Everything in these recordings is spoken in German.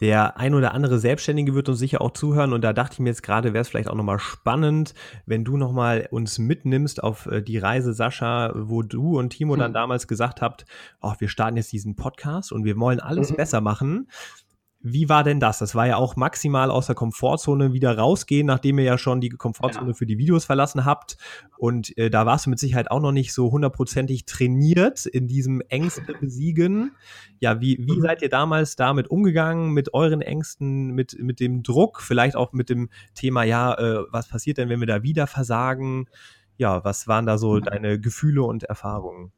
Der ein oder andere Selbstständige wird uns sicher auch zuhören und da dachte ich mir jetzt gerade, wäre es vielleicht auch nochmal spannend, wenn du nochmal uns mitnimmst auf äh, die Reise, Sascha, wo du und Timo dann hm. damals gesagt habt, oh, wir starten jetzt diesen Podcast und wir wollen alles mhm. besser machen. Wie war denn das? Das war ja auch maximal aus der Komfortzone wieder rausgehen, nachdem ihr ja schon die Komfortzone ja. für die Videos verlassen habt. Und äh, da warst du mit Sicherheit auch noch nicht so hundertprozentig trainiert in diesem Ängste besiegen. Ja, wie, wie mhm. seid ihr damals damit umgegangen, mit euren Ängsten, mit, mit dem Druck, vielleicht auch mit dem Thema, ja, äh, was passiert denn, wenn wir da wieder versagen? Ja, was waren da so mhm. deine Gefühle und Erfahrungen?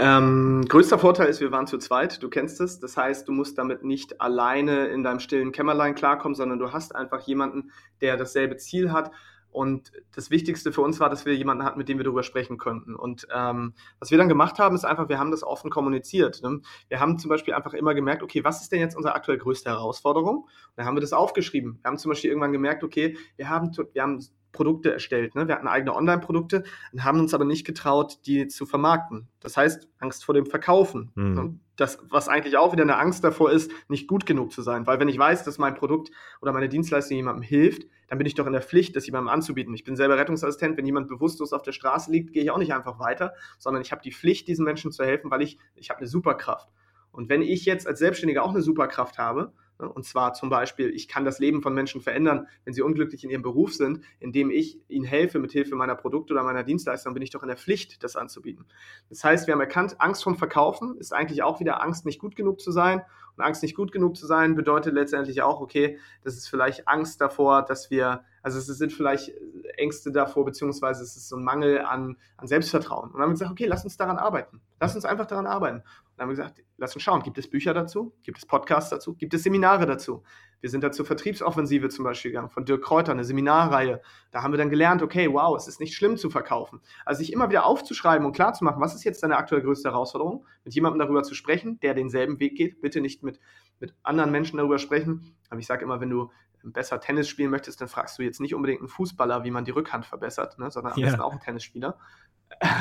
Ähm, größter Vorteil ist, wir waren zu zweit, du kennst es. Das heißt, du musst damit nicht alleine in deinem stillen Kämmerlein klarkommen, sondern du hast einfach jemanden, der dasselbe Ziel hat. Und das Wichtigste für uns war, dass wir jemanden hatten, mit dem wir darüber sprechen konnten. Und ähm, was wir dann gemacht haben, ist einfach, wir haben das offen kommuniziert. Ne? Wir haben zum Beispiel einfach immer gemerkt, okay, was ist denn jetzt unsere aktuell größte Herausforderung? Und dann haben wir das aufgeschrieben. Wir haben zum Beispiel irgendwann gemerkt, okay, wir haben, wir haben Produkte erstellt. Ne? Wir hatten eigene Online-Produkte und haben uns aber nicht getraut, die zu vermarkten. Das heißt, Angst vor dem Verkaufen. Mhm. Ne? Das, was eigentlich auch wieder eine Angst davor ist, nicht gut genug zu sein. Weil wenn ich weiß, dass mein Produkt oder meine Dienstleistung jemandem hilft, dann bin ich doch in der Pflicht, das jemandem anzubieten. Ich bin selber Rettungsassistent. Wenn jemand bewusstlos auf der Straße liegt, gehe ich auch nicht einfach weiter, sondern ich habe die Pflicht, diesen Menschen zu helfen, weil ich, ich habe eine Superkraft. Und wenn ich jetzt als Selbstständiger auch eine Superkraft habe? Und zwar zum Beispiel, ich kann das Leben von Menschen verändern, wenn sie unglücklich in ihrem Beruf sind, indem ich ihnen helfe mit Hilfe meiner Produkte oder meiner Dienstleistung, bin ich doch in der Pflicht, das anzubieten. Das heißt, wir haben erkannt, Angst vom Verkaufen ist eigentlich auch wieder Angst, nicht gut genug zu sein. Und Angst, nicht gut genug zu sein, bedeutet letztendlich auch, okay, das ist vielleicht Angst davor, dass wir, also es sind vielleicht Ängste davor, beziehungsweise es ist so ein Mangel an, an Selbstvertrauen. Und dann haben wir gesagt, okay, lass uns daran arbeiten. Lass uns einfach daran arbeiten. Dann haben wir gesagt, lass uns schauen, gibt es Bücher dazu? Gibt es Podcasts dazu? Gibt es Seminare dazu? Wir sind dazu Vertriebsoffensive zum Beispiel gegangen, von Dirk Kräuter, eine Seminarreihe. Da haben wir dann gelernt, okay, wow, es ist nicht schlimm zu verkaufen. Also sich immer wieder aufzuschreiben und klarzumachen, was ist jetzt deine aktuell größte Herausforderung, mit jemandem darüber zu sprechen, der denselben Weg geht. Bitte nicht mit, mit anderen Menschen darüber sprechen. Aber ich sage immer, wenn du besser Tennis spielen möchtest, dann fragst du jetzt nicht unbedingt einen Fußballer, wie man die Rückhand verbessert, ne, sondern am besten auch einen Tennisspieler.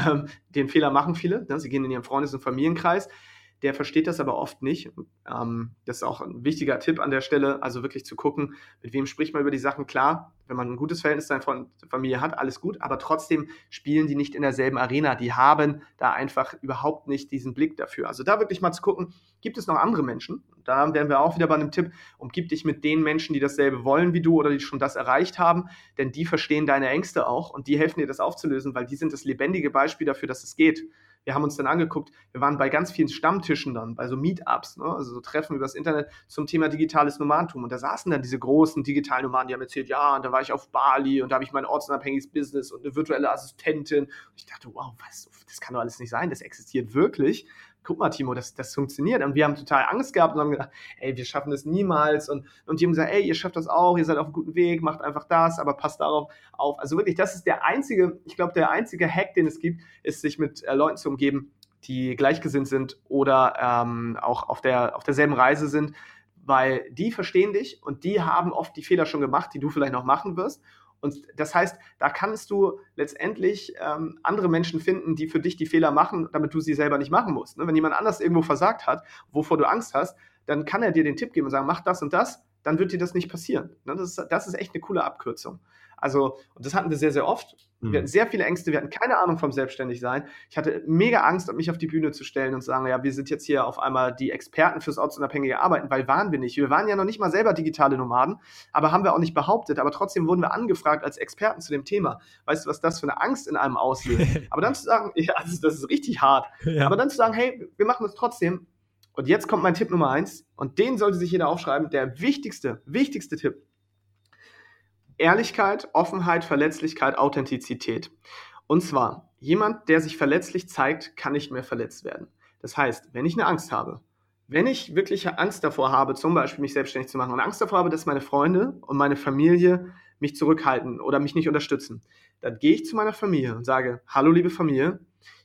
Ähm, den Fehler machen viele. Ne? Sie gehen in ihren Freundes- und Familienkreis. Der versteht das aber oft nicht. Ähm, das ist auch ein wichtiger Tipp an der Stelle, also wirklich zu gucken, mit wem spricht man über die Sachen. Klar, wenn man ein gutes Verhältnis zu seiner Familie hat, alles gut, aber trotzdem spielen die nicht in derselben Arena. Die haben da einfach überhaupt nicht diesen Blick dafür. Also da wirklich mal zu gucken, gibt es noch andere Menschen? Da wären wir auch wieder bei einem Tipp, umgib dich mit den Menschen, die dasselbe wollen wie du oder die schon das erreicht haben, denn die verstehen deine Ängste auch und die helfen dir, das aufzulösen, weil die sind das lebendige Beispiel dafür, dass es geht wir haben uns dann angeguckt, wir waren bei ganz vielen Stammtischen dann, bei so Meetups, ne? also so Treffen übers Internet zum Thema digitales Nomadentum. Und da saßen dann diese großen digitalen Nomaden, die haben erzählt, ja, und da war ich auf Bali und da habe ich mein ortsunabhängiges Business und eine virtuelle Assistentin. Und ich dachte, wow, was, das kann doch alles nicht sein, das existiert wirklich guck mal, Timo, das, das funktioniert. Und wir haben total Angst gehabt und haben gedacht, ey, wir schaffen das niemals. Und, und die haben gesagt, ey, ihr schafft das auch, ihr seid auf einem guten Weg, macht einfach das, aber passt darauf auf. Also wirklich, das ist der einzige, ich glaube, der einzige Hack, den es gibt, ist, sich mit äh, Leuten zu umgeben, die gleichgesinnt sind oder ähm, auch auf, der, auf derselben Reise sind, weil die verstehen dich und die haben oft die Fehler schon gemacht, die du vielleicht noch machen wirst. Und das heißt, da kannst du letztendlich ähm, andere Menschen finden, die für dich die Fehler machen, damit du sie selber nicht machen musst. Ne? Wenn jemand anders irgendwo versagt hat, wovor du Angst hast, dann kann er dir den Tipp geben und sagen, mach das und das, dann wird dir das nicht passieren. Ne? Das, ist, das ist echt eine coole Abkürzung. Also, und das hatten wir sehr, sehr oft. Mhm. Wir hatten sehr viele Ängste, wir hatten keine Ahnung vom Selbstständigsein. Ich hatte mega Angst, mich auf die Bühne zu stellen und zu sagen, ja, wir sind jetzt hier auf einmal die Experten fürs ortsunabhängige Arbeiten, weil waren wir nicht. Wir waren ja noch nicht mal selber digitale Nomaden, aber haben wir auch nicht behauptet. Aber trotzdem wurden wir angefragt als Experten zu dem Thema. Weißt du, was das für eine Angst in einem auslöst? aber dann zu sagen, ja, das ist, das ist richtig hart. Ja. Aber dann zu sagen, hey, wir machen das trotzdem. Und jetzt kommt mein Tipp Nummer eins. Und den sollte sich jeder aufschreiben. Der wichtigste, wichtigste Tipp Ehrlichkeit, Offenheit, Verletzlichkeit, Authentizität. Und zwar, jemand, der sich verletzlich zeigt, kann nicht mehr verletzt werden. Das heißt, wenn ich eine Angst habe, wenn ich wirklich Angst davor habe, zum Beispiel mich selbstständig zu machen und Angst davor habe, dass meine Freunde und meine Familie mich zurückhalten oder mich nicht unterstützen, dann gehe ich zu meiner Familie und sage, hallo liebe Familie,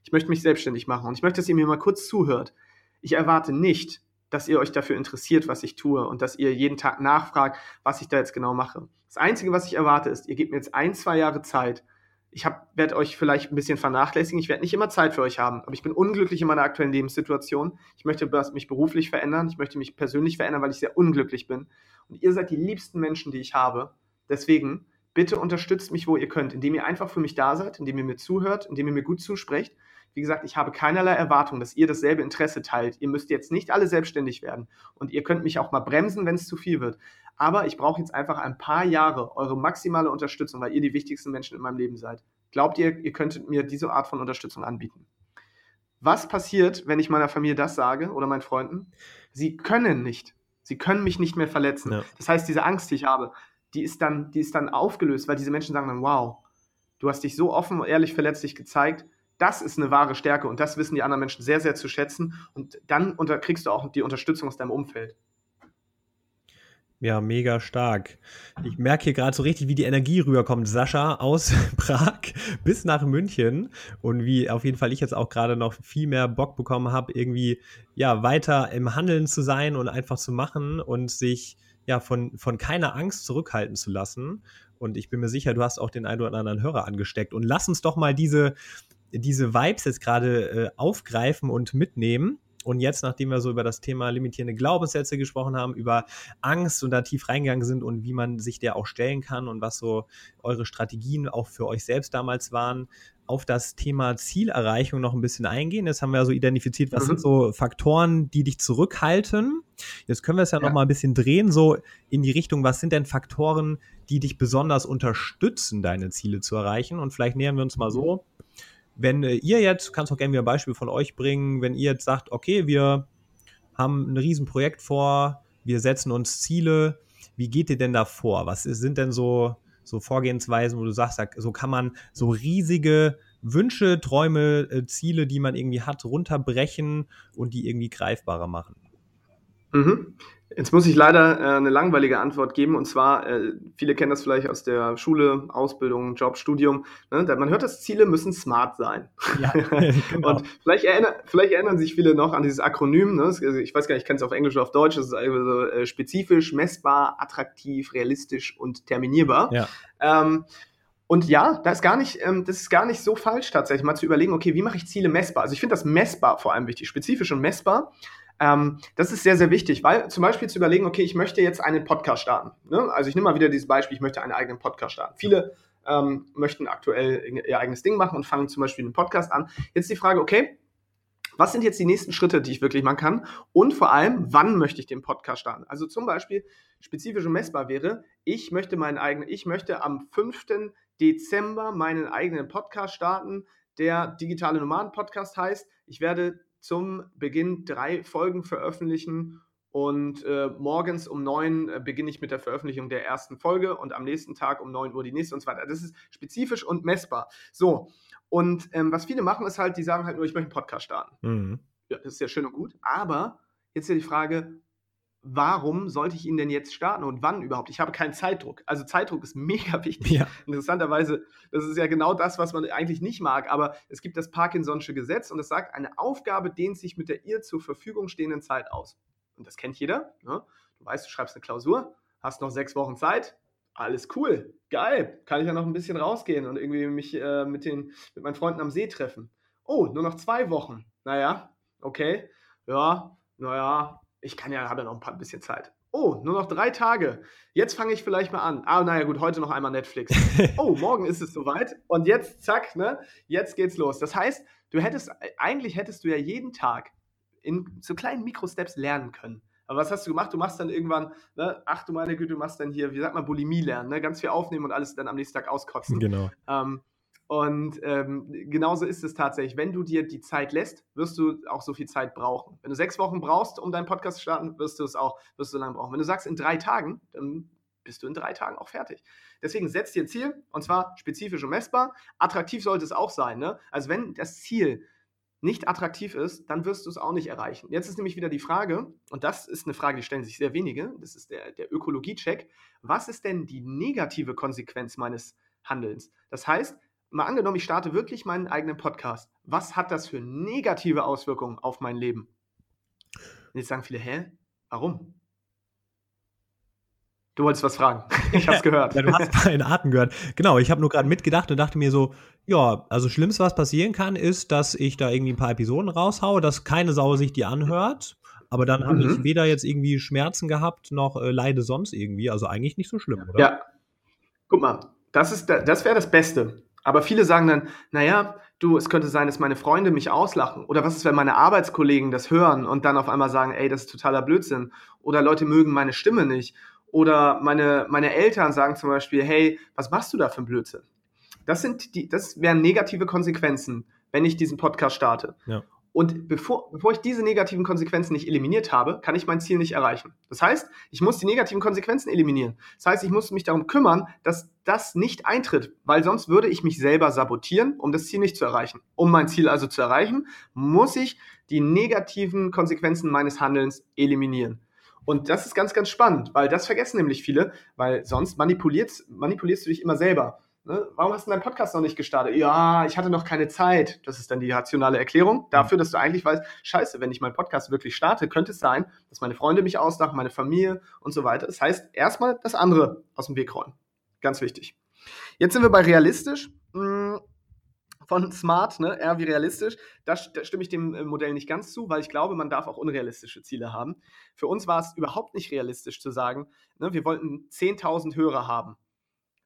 ich möchte mich selbstständig machen und ich möchte, dass ihr mir mal kurz zuhört. Ich erwarte nicht, dass ihr euch dafür interessiert, was ich tue und dass ihr jeden Tag nachfragt, was ich da jetzt genau mache. Das Einzige, was ich erwarte, ist, ihr gebt mir jetzt ein, zwei Jahre Zeit, ich werde euch vielleicht ein bisschen vernachlässigen, ich werde nicht immer Zeit für euch haben, aber ich bin unglücklich in meiner aktuellen Lebenssituation. Ich möchte mich beruflich verändern, ich möchte mich persönlich verändern, weil ich sehr unglücklich bin. Und ihr seid die liebsten Menschen, die ich habe. Deswegen, bitte unterstützt mich, wo ihr könnt, indem ihr einfach für mich da seid, indem ihr mir zuhört, indem ihr mir gut zusprecht. Wie gesagt, ich habe keinerlei Erwartung, dass ihr dasselbe Interesse teilt. Ihr müsst jetzt nicht alle selbstständig werden. Und ihr könnt mich auch mal bremsen, wenn es zu viel wird. Aber ich brauche jetzt einfach ein paar Jahre eure maximale Unterstützung, weil ihr die wichtigsten Menschen in meinem Leben seid. Glaubt ihr, ihr könntet mir diese Art von Unterstützung anbieten? Was passiert, wenn ich meiner Familie das sage oder meinen Freunden? Sie können nicht. Sie können mich nicht mehr verletzen. Ja. Das heißt, diese Angst, die ich habe, die ist, dann, die ist dann aufgelöst, weil diese Menschen sagen dann, wow, du hast dich so offen, ehrlich, verletzlich gezeigt. Das ist eine wahre Stärke und das wissen die anderen Menschen sehr, sehr zu schätzen. Und dann unter, kriegst du auch die Unterstützung aus deinem Umfeld. Ja, mega stark. Ich merke hier gerade so richtig, wie die Energie rüberkommt. Sascha aus Prag bis nach München und wie auf jeden Fall ich jetzt auch gerade noch viel mehr Bock bekommen habe, irgendwie ja weiter im Handeln zu sein und einfach zu machen und sich ja von, von keiner Angst zurückhalten zu lassen. Und ich bin mir sicher, du hast auch den einen oder anderen Hörer angesteckt. Und lass uns doch mal diese, diese Vibes jetzt gerade äh, aufgreifen und mitnehmen und jetzt, nachdem wir so über das Thema limitierende Glaubenssätze gesprochen haben, über Angst und da tief reingegangen sind und wie man sich der auch stellen kann und was so eure Strategien auch für euch selbst damals waren, auf das Thema Zielerreichung noch ein bisschen eingehen. Jetzt haben wir ja so identifiziert, was mhm. sind so Faktoren, die dich zurückhalten. Jetzt können wir es ja, ja. noch mal ein bisschen drehen, so in die Richtung, was sind denn Faktoren, die dich besonders unterstützen, deine Ziele zu erreichen? Und vielleicht nähern wir uns mal so wenn äh, ihr jetzt, kannst auch gerne wieder ein Beispiel von euch bringen, wenn ihr jetzt sagt, okay, wir haben ein Riesenprojekt vor, wir setzen uns Ziele, wie geht ihr denn da vor? Was sind denn so, so Vorgehensweisen, wo du sagst, so kann man so riesige Wünsche, Träume, äh, Ziele, die man irgendwie hat, runterbrechen und die irgendwie greifbarer machen? Mhm. Jetzt muss ich leider äh, eine langweilige Antwort geben. Und zwar, äh, viele kennen das vielleicht aus der Schule, Ausbildung, Job, Studium. Ne? Man hört, dass Ziele müssen smart sein. Ja, genau. Und vielleicht, erinner, vielleicht, erinnern sich viele noch an dieses Akronym. Ne? Also ich weiß gar nicht, ich kenne es auf Englisch oder auf Deutsch. Das ist also, äh, spezifisch, messbar, attraktiv, realistisch und terminierbar. Ja. Ähm, und ja, das ist gar nicht, ähm, das ist gar nicht so falsch tatsächlich, mal zu überlegen, okay, wie mache ich Ziele messbar? Also ich finde das messbar vor allem wichtig, spezifisch und messbar. Ähm, das ist sehr, sehr wichtig, weil zum Beispiel zu überlegen, okay, ich möchte jetzt einen Podcast starten. Ne? Also ich nehme mal wieder dieses Beispiel, ich möchte einen eigenen Podcast starten. Viele ähm, möchten aktuell ihr eigenes Ding machen und fangen zum Beispiel einen Podcast an. Jetzt die Frage, okay, was sind jetzt die nächsten Schritte, die ich wirklich machen kann? Und vor allem, wann möchte ich den Podcast starten? Also zum Beispiel, spezifisch und messbar wäre, ich möchte meinen eigenen, ich möchte am 5. Dezember meinen eigenen Podcast starten, der digitale Nomaden Podcast heißt. Ich werde zum Beginn drei Folgen veröffentlichen und äh, morgens um neun äh, beginne ich mit der Veröffentlichung der ersten Folge und am nächsten Tag um neun Uhr die nächste und so weiter. Das ist spezifisch und messbar. So, und ähm, was viele machen, ist halt, die sagen halt nur, ich möchte einen Podcast starten. Mhm. Ja, das ist ja schön und gut, aber jetzt ja die Frage, warum sollte ich ihn denn jetzt starten und wann überhaupt? Ich habe keinen Zeitdruck. Also Zeitdruck ist mega wichtig. Ja. Interessanterweise, das ist ja genau das, was man eigentlich nicht mag, aber es gibt das Parkinson'sche Gesetz und es sagt, eine Aufgabe dehnt sich mit der ihr zur Verfügung stehenden Zeit aus. Und das kennt jeder. Ne? Du weißt, du schreibst eine Klausur, hast noch sechs Wochen Zeit, alles cool, geil, kann ich ja noch ein bisschen rausgehen und irgendwie mich äh, mit, den, mit meinen Freunden am See treffen. Oh, nur noch zwei Wochen. Naja, okay, ja, naja, ich kann ja, habe ja noch ein paar bisschen Zeit. Oh, nur noch drei Tage. Jetzt fange ich vielleicht mal an. Ah, naja, gut, heute noch einmal Netflix. Oh, morgen ist es soweit. Und jetzt, zack, ne? Jetzt geht's los. Das heißt, du hättest, eigentlich hättest du ja jeden Tag in so kleinen Mikrosteps lernen können. Aber was hast du gemacht? Du machst dann irgendwann, ne, ach du meine Güte, du machst dann hier, wie sagt man, Bulimie lernen, ne? Ganz viel aufnehmen und alles dann am nächsten Tag auskotzen. Genau. Ähm, und ähm, genauso ist es tatsächlich. Wenn du dir die Zeit lässt, wirst du auch so viel Zeit brauchen. Wenn du sechs Wochen brauchst, um deinen Podcast zu starten, wirst du es auch, wirst du lange brauchen. Wenn du sagst in drei Tagen, dann bist du in drei Tagen auch fertig. Deswegen setz dir ein Ziel, und zwar spezifisch und messbar. Attraktiv sollte es auch sein. Ne? Also wenn das Ziel nicht attraktiv ist, dann wirst du es auch nicht erreichen. Jetzt ist nämlich wieder die Frage, und das ist eine Frage, die stellen sich sehr wenige, das ist der, der Ökologie-Check. Was ist denn die negative Konsequenz meines Handelns? Das heißt, mal angenommen, ich starte wirklich meinen eigenen Podcast. Was hat das für negative Auswirkungen auf mein Leben? Und jetzt sagen viele, hä? Warum? Du wolltest was fragen. Ich hab's gehört. ja, du hast meinen Atem gehört. Genau, ich habe nur gerade mitgedacht und dachte mir so, ja, also Schlimmste, was passieren kann, ist, dass ich da irgendwie ein paar Episoden raushaue, dass keine Sau sich die anhört. Aber dann habe mhm. ich weder jetzt irgendwie Schmerzen gehabt, noch äh, leide sonst irgendwie. Also eigentlich nicht so schlimm, oder? Ja. Guck mal, das, das wäre das Beste. Aber viele sagen dann, naja, du, es könnte sein, dass meine Freunde mich auslachen. Oder was ist, wenn meine Arbeitskollegen das hören und dann auf einmal sagen, ey, das ist totaler Blödsinn. Oder Leute mögen meine Stimme nicht. Oder meine, meine Eltern sagen zum Beispiel, hey, was machst du da für ein Blödsinn? Das sind die, das wären negative Konsequenzen, wenn ich diesen Podcast starte. Ja. Und bevor, bevor ich diese negativen Konsequenzen nicht eliminiert habe, kann ich mein Ziel nicht erreichen. Das heißt, ich muss die negativen Konsequenzen eliminieren. Das heißt, ich muss mich darum kümmern, dass das nicht eintritt, weil sonst würde ich mich selber sabotieren, um das Ziel nicht zu erreichen. Um mein Ziel also zu erreichen, muss ich die negativen Konsequenzen meines Handelns eliminieren. Und das ist ganz, ganz spannend, weil das vergessen nämlich viele, weil sonst manipulierst, manipulierst du dich immer selber. Ne? Warum hast du deinen Podcast noch nicht gestartet? Ja, ich hatte noch keine Zeit. Das ist dann die rationale Erklärung dafür, dass du eigentlich weißt, scheiße, wenn ich meinen Podcast wirklich starte, könnte es sein, dass meine Freunde mich auslachen, meine Familie und so weiter. Das heißt, erstmal das andere aus dem Weg räumen. Ganz wichtig. Jetzt sind wir bei realistisch. Hm, von Smart, ne, eher wie realistisch. Da, da, stimme ich dem äh, Modell nicht ganz zu, weil ich glaube, man darf auch unrealistische Ziele haben. Für uns war es überhaupt nicht realistisch zu sagen, ne, wir wollten 10.000 Hörer haben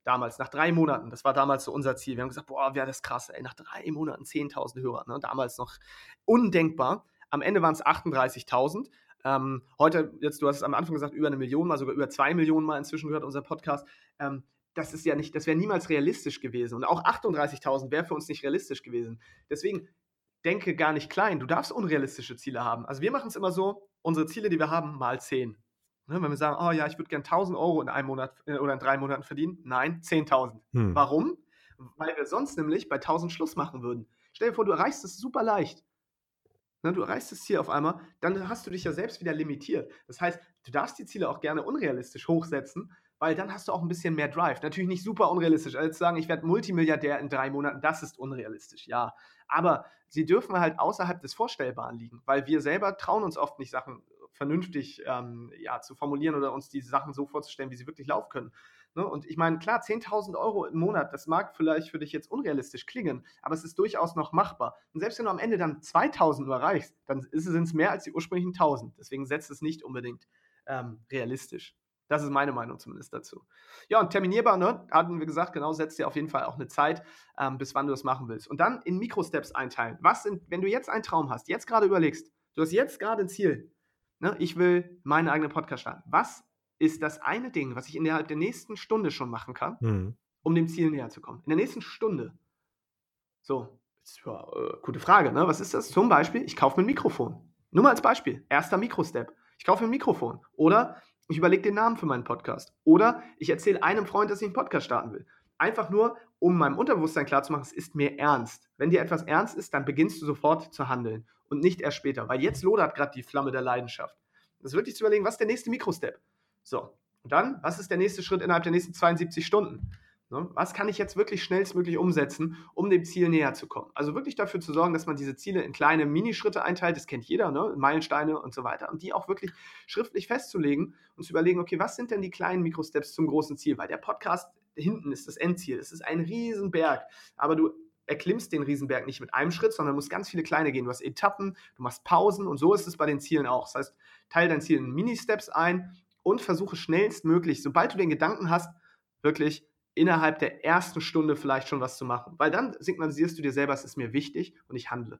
damals, nach drei Monaten, das war damals so unser Ziel. Wir haben gesagt, boah, wäre das krass, ey, nach drei Monaten 10.000 Hörer, ne? damals noch undenkbar. Am Ende waren es 38.000. Ähm, heute, jetzt, du hast es am Anfang gesagt, über eine Million mal, sogar über zwei Millionen mal inzwischen gehört, unser Podcast. Ähm, das ist ja nicht, das wäre niemals realistisch gewesen. Und auch 38.000 wäre für uns nicht realistisch gewesen. Deswegen denke gar nicht klein. Du darfst unrealistische Ziele haben. Also wir machen es immer so, unsere Ziele, die wir haben, mal 10. Ne, wenn wir sagen, oh ja, ich würde gerne 1000 Euro in einem Monat äh, oder in drei Monaten verdienen. Nein, 10.000. Hm. Warum? Weil wir sonst nämlich bei 1000 Schluss machen würden. Stell dir vor, du erreichst es super leicht. Ne, du erreichst das Ziel auf einmal, dann hast du dich ja selbst wieder limitiert. Das heißt, du darfst die Ziele auch gerne unrealistisch hochsetzen, weil dann hast du auch ein bisschen mehr Drive. Natürlich nicht super unrealistisch. Also zu sagen, ich werde Multimilliardär in drei Monaten, das ist unrealistisch, ja. Aber sie dürfen halt außerhalb des Vorstellbaren liegen, weil wir selber trauen uns oft nicht, Sachen vernünftig ähm, ja, zu formulieren oder uns diese Sachen so vorzustellen, wie sie wirklich laufen können. Ne? Und ich meine, klar, 10.000 Euro im Monat, das mag vielleicht für dich jetzt unrealistisch klingen, aber es ist durchaus noch machbar. Und selbst wenn du am Ende dann 2.000 erreichst, dann sind es mehr als die ursprünglichen 1.000. Deswegen setzt es nicht unbedingt ähm, realistisch. Das ist meine Meinung zumindest dazu. Ja, und terminierbar, ne, hatten wir gesagt, genau, setzt dir auf jeden Fall auch eine Zeit, ähm, bis wann du das machen willst. Und dann in Mikrosteps einteilen. Was sind, wenn du jetzt einen Traum hast, jetzt gerade überlegst, du hast jetzt gerade ein Ziel, ne, ich will meinen eigenen Podcast starten. Was ist das eine Ding, was ich innerhalb der nächsten Stunde schon machen kann, mhm. um dem Ziel näher zu kommen? In der nächsten Stunde. So, ja, äh, gute Frage, ne? Was ist das? Zum Beispiel, ich kaufe mir ein Mikrofon. Nur mal als Beispiel. Erster Mikrostep. Ich kaufe mir ein Mikrofon. Oder ich überlege den Namen für meinen Podcast. Oder ich erzähle einem Freund, dass ich einen Podcast starten will. Einfach nur, um meinem Unterbewusstsein klarzumachen, es ist mir ernst. Wenn dir etwas ernst ist, dann beginnst du sofort zu handeln und nicht erst später, weil jetzt lodert gerade die Flamme der Leidenschaft. Das ist wirklich zu überlegen, was ist der nächste Mikrostep? So, und dann, was ist der nächste Schritt innerhalb der nächsten 72 Stunden? Was kann ich jetzt wirklich schnellstmöglich umsetzen, um dem Ziel näher zu kommen? Also wirklich dafür zu sorgen, dass man diese Ziele in kleine Minischritte einteilt, das kennt jeder, ne? Meilensteine und so weiter, und die auch wirklich schriftlich festzulegen und zu überlegen, okay, was sind denn die kleinen Mikrosteps zum großen Ziel? Weil der Podcast hinten ist das Endziel, es ist ein Riesenberg, aber du erklimmst den Riesenberg nicht mit einem Schritt, sondern musst ganz viele kleine gehen. Du hast Etappen, du machst Pausen und so ist es bei den Zielen auch. Das heißt, teile dein Ziel in Mini-Steps ein und versuche schnellstmöglich, sobald du den Gedanken hast, wirklich innerhalb der ersten Stunde vielleicht schon was zu machen. Weil dann signalisierst du dir selber, es ist mir wichtig und ich handle.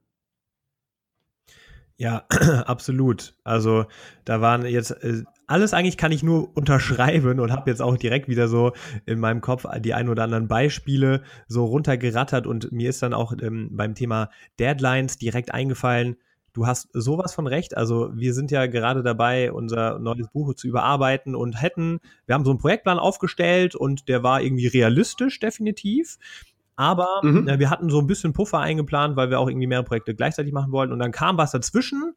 Ja, absolut. Also da waren jetzt äh, alles eigentlich kann ich nur unterschreiben und habe jetzt auch direkt wieder so in meinem Kopf die ein oder anderen Beispiele so runtergerattert und mir ist dann auch ähm, beim Thema Deadlines direkt eingefallen, du hast sowas von recht. Also wir sind ja gerade dabei, unser neues Buch zu überarbeiten und hätten, wir haben so einen Projektplan aufgestellt und der war irgendwie realistisch, definitiv. Aber mhm. äh, wir hatten so ein bisschen Puffer eingeplant, weil wir auch irgendwie mehrere Projekte gleichzeitig machen wollten. Und dann kam was dazwischen.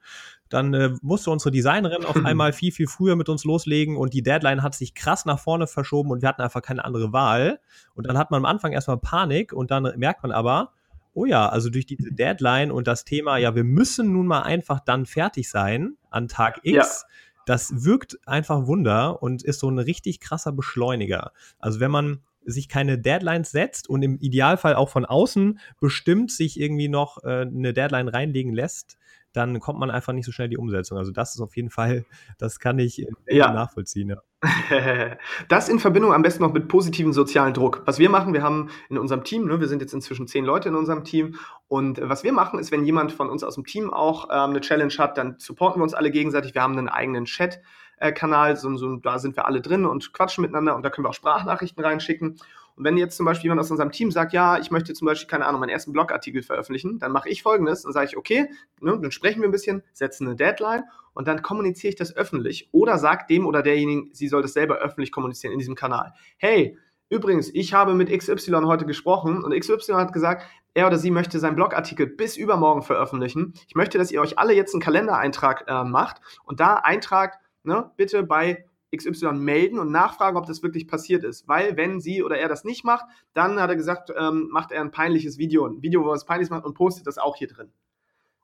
Dann äh, musste unsere Designerin auf einmal viel, viel früher mit uns loslegen und die Deadline hat sich krass nach vorne verschoben und wir hatten einfach keine andere Wahl. Und dann hat man am Anfang erstmal Panik und dann merkt man aber, oh ja, also durch diese Deadline und das Thema, ja, wir müssen nun mal einfach dann fertig sein an Tag X. Ja. das wirkt einfach Wunder und ist so ein richtig krasser Beschleuniger. Also wenn man sich keine Deadlines setzt und im Idealfall auch von außen bestimmt sich irgendwie noch äh, eine Deadline reinlegen lässt, dann kommt man einfach nicht so schnell die Umsetzung. Also das ist auf jeden Fall, das kann ich ja. nachvollziehen. Ja. Das in Verbindung am besten noch mit positivem sozialen Druck. Was wir machen, wir haben in unserem Team, ne, wir sind jetzt inzwischen zehn Leute in unserem Team, und was wir machen, ist, wenn jemand von uns aus dem Team auch ähm, eine Challenge hat, dann supporten wir uns alle gegenseitig. Wir haben einen eigenen Chat-Kanal, so, so, da sind wir alle drin und quatschen miteinander und da können wir auch Sprachnachrichten reinschicken. Und wenn jetzt zum Beispiel jemand aus unserem Team sagt, ja, ich möchte zum Beispiel, keine Ahnung, meinen ersten Blogartikel veröffentlichen, dann mache ich folgendes und sage ich, okay, ne, dann sprechen wir ein bisschen, setzen eine Deadline und dann kommuniziere ich das öffentlich oder sagt dem oder derjenigen, sie soll das selber öffentlich kommunizieren in diesem Kanal. Hey, übrigens, ich habe mit XY heute gesprochen und XY hat gesagt, er oder sie möchte seinen Blogartikel bis übermorgen veröffentlichen. Ich möchte, dass ihr euch alle jetzt einen Kalendereintrag äh, macht und da eintragt, ne, bitte bei XY melden und nachfragen, ob das wirklich passiert ist. Weil wenn sie oder er das nicht macht, dann hat er gesagt, ähm, macht er ein peinliches Video, ein Video, wo er es peinlich macht und postet das auch hier drin.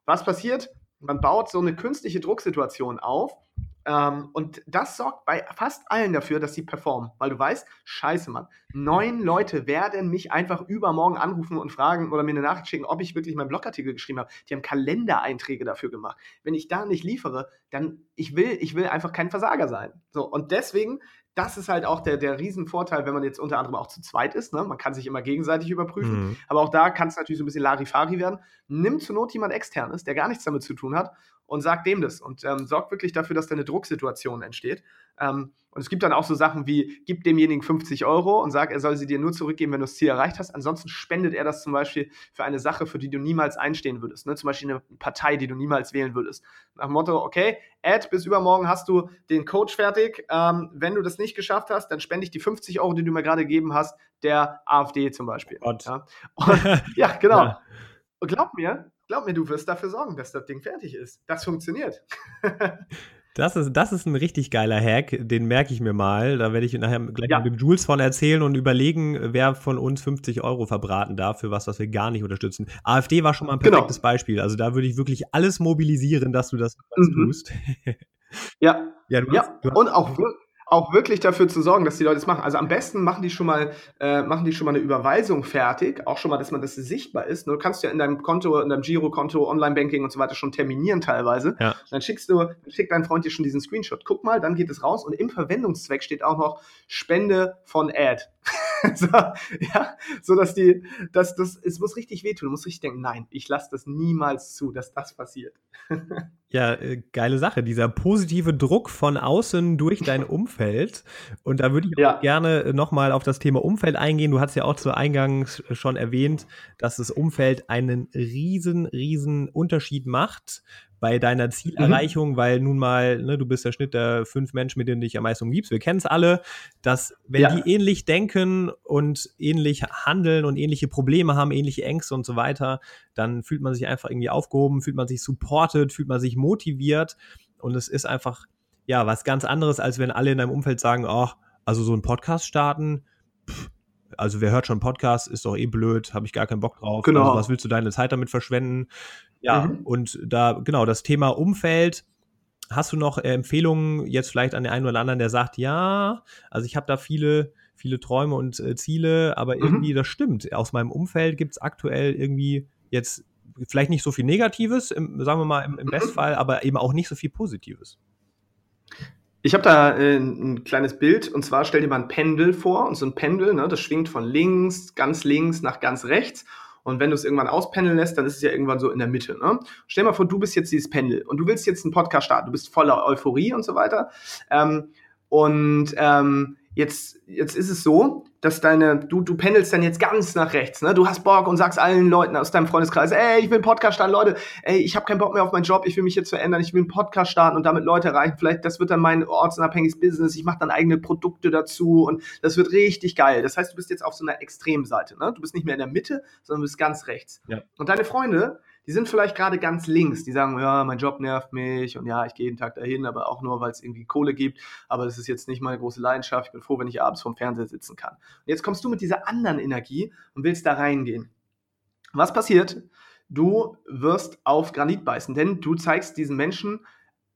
Was passiert? Man baut so eine künstliche Drucksituation auf ähm, und das sorgt bei fast allen dafür, dass sie performen. Weil du weißt, scheiße, Mann, neun Leute werden mich einfach übermorgen anrufen und fragen oder mir eine Nachricht schicken, ob ich wirklich meinen Blogartikel geschrieben habe. Die haben Kalendereinträge dafür gemacht. Wenn ich da nicht liefere, dann ich will, ich will einfach kein Versager sein. So, und deswegen das ist halt auch der, der Riesenvorteil, wenn man jetzt unter anderem auch zu zweit ist. Ne? Man kann sich immer gegenseitig überprüfen. Mhm. Aber auch da kann es natürlich so ein bisschen Larifari werden. Nimm zur Not jemand externes, der gar nichts damit zu tun hat und sag dem das und ähm, sorgt wirklich dafür, dass da eine Drucksituation entsteht. Ähm, und es gibt dann auch so Sachen wie, gib demjenigen 50 Euro und sag, er soll sie dir nur zurückgeben, wenn du das Ziel erreicht hast. Ansonsten spendet er das zum Beispiel für eine Sache, für die du niemals einstehen würdest. Ne? Zum Beispiel eine Partei, die du niemals wählen würdest. Nach dem Motto, okay, Ed, bis übermorgen hast du den Coach fertig. Ähm, wenn du das nicht geschafft hast, dann spende ich die 50 Euro, die du mir gerade gegeben hast, der AfD zum Beispiel. Ja? Und, ja, genau. Ja. Und glaub mir, glaub mir, du wirst dafür sorgen, dass das Ding fertig ist. Das funktioniert. Das ist, das ist ein richtig geiler Hack, den merke ich mir mal. Da werde ich nachher gleich ja. mit dem Jules von erzählen und überlegen, wer von uns 50 Euro verbraten darf für was, was wir gar nicht unterstützen. AfD war schon mal ein genau. perfektes genau. Beispiel. Also da würde ich wirklich alles mobilisieren, dass du das mhm. tust. ja. Ja, ja. Hast, und auch wirklich auch wirklich dafür zu sorgen, dass die Leute es machen. Also am besten machen die schon mal, äh, machen die schon mal eine Überweisung fertig, auch schon mal, dass man das sichtbar ist. Du kannst ja in deinem Konto, in deinem Girokonto, Online-Banking und so weiter schon terminieren teilweise. Ja. Dann schickst du, dann schickt dein Freund dir schon diesen Screenshot. Guck mal, dann geht es raus und im Verwendungszweck steht auch noch Spende von Ad. so, ja, so dass die, dass das, es muss richtig wehtun. Du musst richtig denken, nein, ich lasse das niemals zu, dass das passiert. ja, äh, geile Sache. Dieser positive Druck von außen durch dein Umfeld. Und da würde ich ja. gerne nochmal auf das Thema Umfeld eingehen. Du hast ja auch zu Eingangs schon erwähnt, dass das Umfeld einen riesen, riesen Unterschied macht bei deiner Zielerreichung, mhm. weil nun mal, ne, du bist der Schnitt der fünf Menschen, mit denen du dich am meisten umgibst. Wir kennen es alle, dass wenn ja. die ähnlich denken und ähnlich handeln und ähnliche Probleme haben, ähnliche Ängste und so weiter, dann fühlt man sich einfach irgendwie aufgehoben, fühlt man sich supported, fühlt man sich motiviert und es ist einfach, ja, was ganz anderes, als wenn alle in deinem Umfeld sagen, ach, also so ein Podcast starten, pff, also wer hört schon Podcast, ist doch eh blöd, habe ich gar keinen Bock drauf. Genau. Also was willst du deine Zeit damit verschwenden? Ja, mhm. und da, genau, das Thema Umfeld. Hast du noch Empfehlungen jetzt vielleicht an den einen oder anderen, der sagt, ja, also ich habe da viele, viele Träume und äh, Ziele, aber mhm. irgendwie, das stimmt. Aus meinem Umfeld gibt es aktuell irgendwie jetzt vielleicht nicht so viel Negatives, im, sagen wir mal im, im Bestfall, aber eben auch nicht so viel Positives. Ich habe da äh, ein kleines Bild und zwar stell dir mal ein Pendel vor und so ein Pendel, ne, das schwingt von links, ganz links nach ganz rechts und wenn du es irgendwann auspendeln lässt, dann ist es ja irgendwann so in der Mitte. Ne? Stell mal vor, du bist jetzt dieses Pendel und du willst jetzt einen Podcast starten. Du bist voller Euphorie und so weiter. Ähm, und ähm, Jetzt, jetzt ist es so, dass deine, du, du pendelst dann jetzt ganz nach rechts, ne? Du hast Bock und sagst allen Leuten aus deinem Freundeskreis, ey, ich will einen Podcast starten, Leute, ey, ich habe keinen Bock mehr auf meinen Job, ich will mich jetzt verändern, ich will einen Podcast starten und damit Leute erreichen. Vielleicht, das wird dann mein ortsunabhängiges Business, ich mache dann eigene Produkte dazu und das wird richtig geil. Das heißt, du bist jetzt auf so einer Extremseite, ne? Du bist nicht mehr in der Mitte, sondern du bist ganz rechts. Ja. Und deine Freunde, die sind vielleicht gerade ganz links, die sagen, ja, mein Job nervt mich und ja, ich gehe jeden Tag dahin, aber auch nur, weil es irgendwie Kohle gibt, aber das ist jetzt nicht meine große Leidenschaft, ich bin froh, wenn ich abends vorm Fernseher sitzen kann. Und jetzt kommst du mit dieser anderen Energie und willst da reingehen. Was passiert? Du wirst auf Granit beißen, denn du zeigst diesen Menschen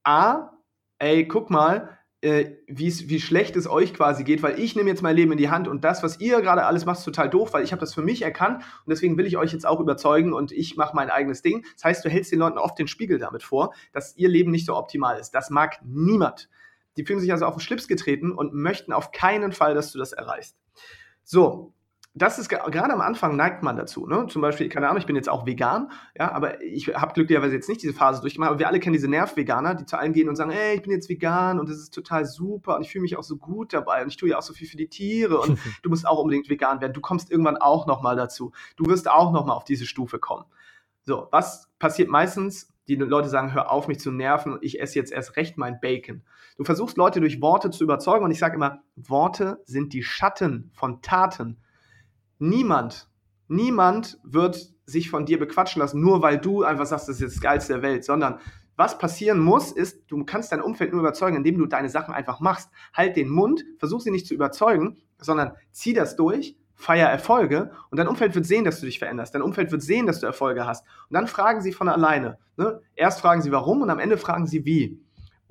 A, ey, guck mal, äh, wie schlecht es euch quasi geht, weil ich nehme jetzt mein Leben in die Hand und das, was ihr gerade alles macht, ist total doof, weil ich habe das für mich erkannt und deswegen will ich euch jetzt auch überzeugen und ich mache mein eigenes Ding. Das heißt, du hältst den Leuten oft den Spiegel damit vor, dass ihr Leben nicht so optimal ist. Das mag niemand. Die fühlen sich also auf den Schlips getreten und möchten auf keinen Fall, dass du das erreichst. So, das ist gerade am Anfang neigt man dazu. Ne? Zum Beispiel, keine Ahnung, ich bin jetzt auch vegan, ja, aber ich habe glücklicherweise jetzt nicht diese Phase durchgemacht. Aber wir alle kennen diese Nerv-Veganer, die zu allen gehen und sagen, ey, ich bin jetzt vegan und das ist total super und ich fühle mich auch so gut dabei und ich tue ja auch so viel für die Tiere und du musst auch unbedingt vegan werden. Du kommst irgendwann auch nochmal dazu. Du wirst auch nochmal auf diese Stufe kommen. So, was passiert meistens? Die Leute sagen, hör auf, mich zu nerven, ich esse jetzt erst recht mein Bacon. Du versuchst Leute durch Worte zu überzeugen und ich sage immer, Worte sind die Schatten von Taten niemand, niemand wird sich von dir bequatschen lassen, nur weil du einfach sagst, das ist das Geilste der Welt, sondern was passieren muss, ist, du kannst dein Umfeld nur überzeugen, indem du deine Sachen einfach machst. Halt den Mund, versuch sie nicht zu überzeugen, sondern zieh das durch, feier Erfolge und dein Umfeld wird sehen, dass du dich veränderst. Dein Umfeld wird sehen, dass du Erfolge hast. Und dann fragen sie von alleine. Ne? Erst fragen sie warum und am Ende fragen sie wie.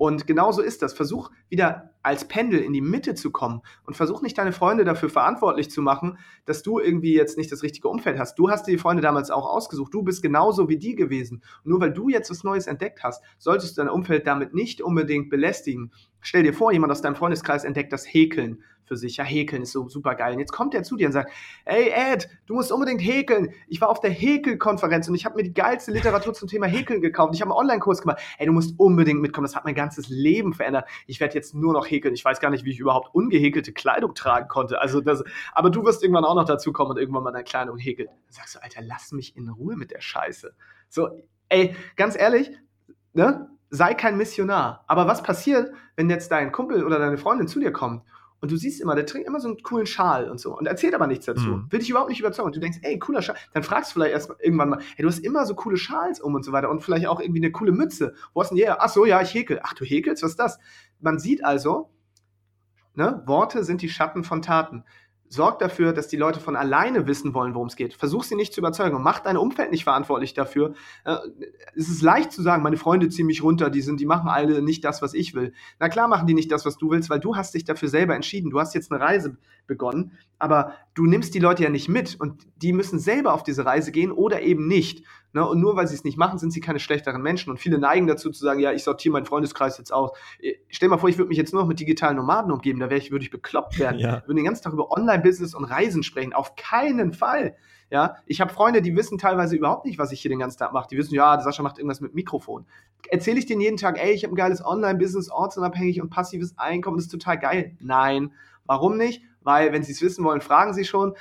Und genauso ist das. Versuch wieder als Pendel in die Mitte zu kommen und versuch nicht deine Freunde dafür verantwortlich zu machen, dass du irgendwie jetzt nicht das richtige Umfeld hast. Du hast dir die Freunde damals auch ausgesucht. Du bist genauso wie die gewesen. Und nur weil du jetzt was Neues entdeckt hast, solltest du dein Umfeld damit nicht unbedingt belästigen. Stell dir vor, jemand aus deinem Freundeskreis entdeckt das Häkeln für sich. Ja, häkeln ist so super geil. Und jetzt kommt er zu dir und sagt, ey Ed, du musst unbedingt häkeln. Ich war auf der Häkelkonferenz und ich habe mir die geilste Literatur zum Thema Häkeln gekauft. Ich habe einen Online-Kurs gemacht. Ey, du musst unbedingt mitkommen. Das hat mein ganzes Leben verändert. Ich werde jetzt nur noch häkeln. Ich weiß gar nicht, wie ich überhaupt ungehäkelte Kleidung tragen konnte. Also das, aber du wirst irgendwann auch noch dazu kommen und irgendwann mal deine Kleidung häkeln. Dann sagst du, Alter, lass mich in Ruhe mit der Scheiße. So, ey, ganz ehrlich, ne? Sei kein Missionar. Aber was passiert, wenn jetzt dein Kumpel oder deine Freundin zu dir kommt und du siehst immer, der trägt immer so einen coolen Schal und so und erzählt aber nichts dazu. Mhm. Will dich überhaupt nicht überzeugen. Und du denkst, ey, cooler Schal. Dann fragst du vielleicht erst irgendwann mal, hey, du hast immer so coole Schals um und so weiter und vielleicht auch irgendwie eine coole Mütze. Wo hast du denn her? Ach so, ja, ich häkel. Ach, du häkelst? Was ist das? Man sieht also, ne, Worte sind die Schatten von Taten sorg dafür, dass die Leute von alleine wissen wollen, worum es geht. Versuch sie nicht zu überzeugen und mach dein Umfeld nicht verantwortlich dafür. Äh, es ist leicht zu sagen, meine Freunde ziehen mich runter, die sind, die machen alle nicht das, was ich will. Na klar machen die nicht das, was du willst, weil du hast dich dafür selber entschieden. Du hast jetzt eine Reise begonnen, aber du nimmst die Leute ja nicht mit und die müssen selber auf diese Reise gehen oder eben nicht. Ne? Und nur weil sie es nicht machen, sind sie keine schlechteren Menschen. Und viele neigen dazu zu sagen, ja, ich sortiere meinen Freundeskreis jetzt aus. Äh, stell mal vor, ich würde mich jetzt nur noch mit digitalen Nomaden umgeben, da ich, würde ich bekloppt werden. Ja. Wir würden den ganzen Tag über Online-Business und Reisen sprechen. Auf keinen Fall. Ja, ich habe Freunde, die wissen teilweise überhaupt nicht, was ich hier den ganzen Tag mache. Die wissen, ja, Sascha macht irgendwas mit Mikrofon. Erzähle ich denen jeden Tag, ey, ich habe ein geiles Online-Business, ortsunabhängig und passives Einkommen, das ist total geil. Nein. Warum nicht? Weil, wenn sie es wissen wollen, fragen sie schon.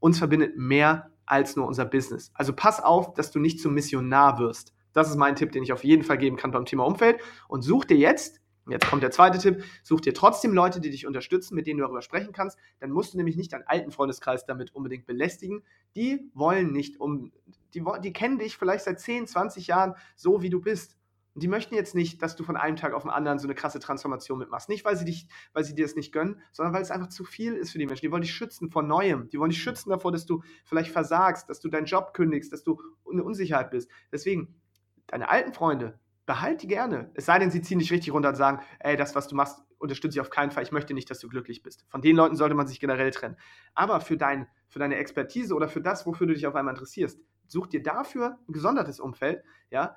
Uns verbindet mehr als nur unser Business. Also pass auf, dass du nicht zum Missionar wirst. Das ist mein Tipp, den ich auf jeden Fall geben kann beim Thema Umfeld. Und such dir jetzt, jetzt kommt der zweite Tipp, such dir trotzdem Leute, die dich unterstützen, mit denen du darüber sprechen kannst. Dann musst du nämlich nicht deinen alten Freundeskreis damit unbedingt belästigen. Die wollen nicht um, die, die kennen dich vielleicht seit 10, 20 Jahren so, wie du bist. Und die möchten jetzt nicht, dass du von einem Tag auf den anderen so eine krasse Transformation mitmachst. Nicht, weil sie, dich, weil sie dir das nicht gönnen, sondern weil es einfach zu viel ist für die Menschen. Die wollen dich schützen vor Neuem. Die wollen dich schützen davor, dass du vielleicht versagst, dass du deinen Job kündigst, dass du in Unsicherheit bist. Deswegen, deine alten Freunde, behalt die gerne. Es sei denn, sie ziehen dich richtig runter und sagen, ey, das, was du machst, unterstütze ich auf keinen Fall. Ich möchte nicht, dass du glücklich bist. Von den Leuten sollte man sich generell trennen. Aber für, dein, für deine Expertise oder für das, wofür du dich auf einmal interessierst, such dir dafür ein gesondertes Umfeld, ja,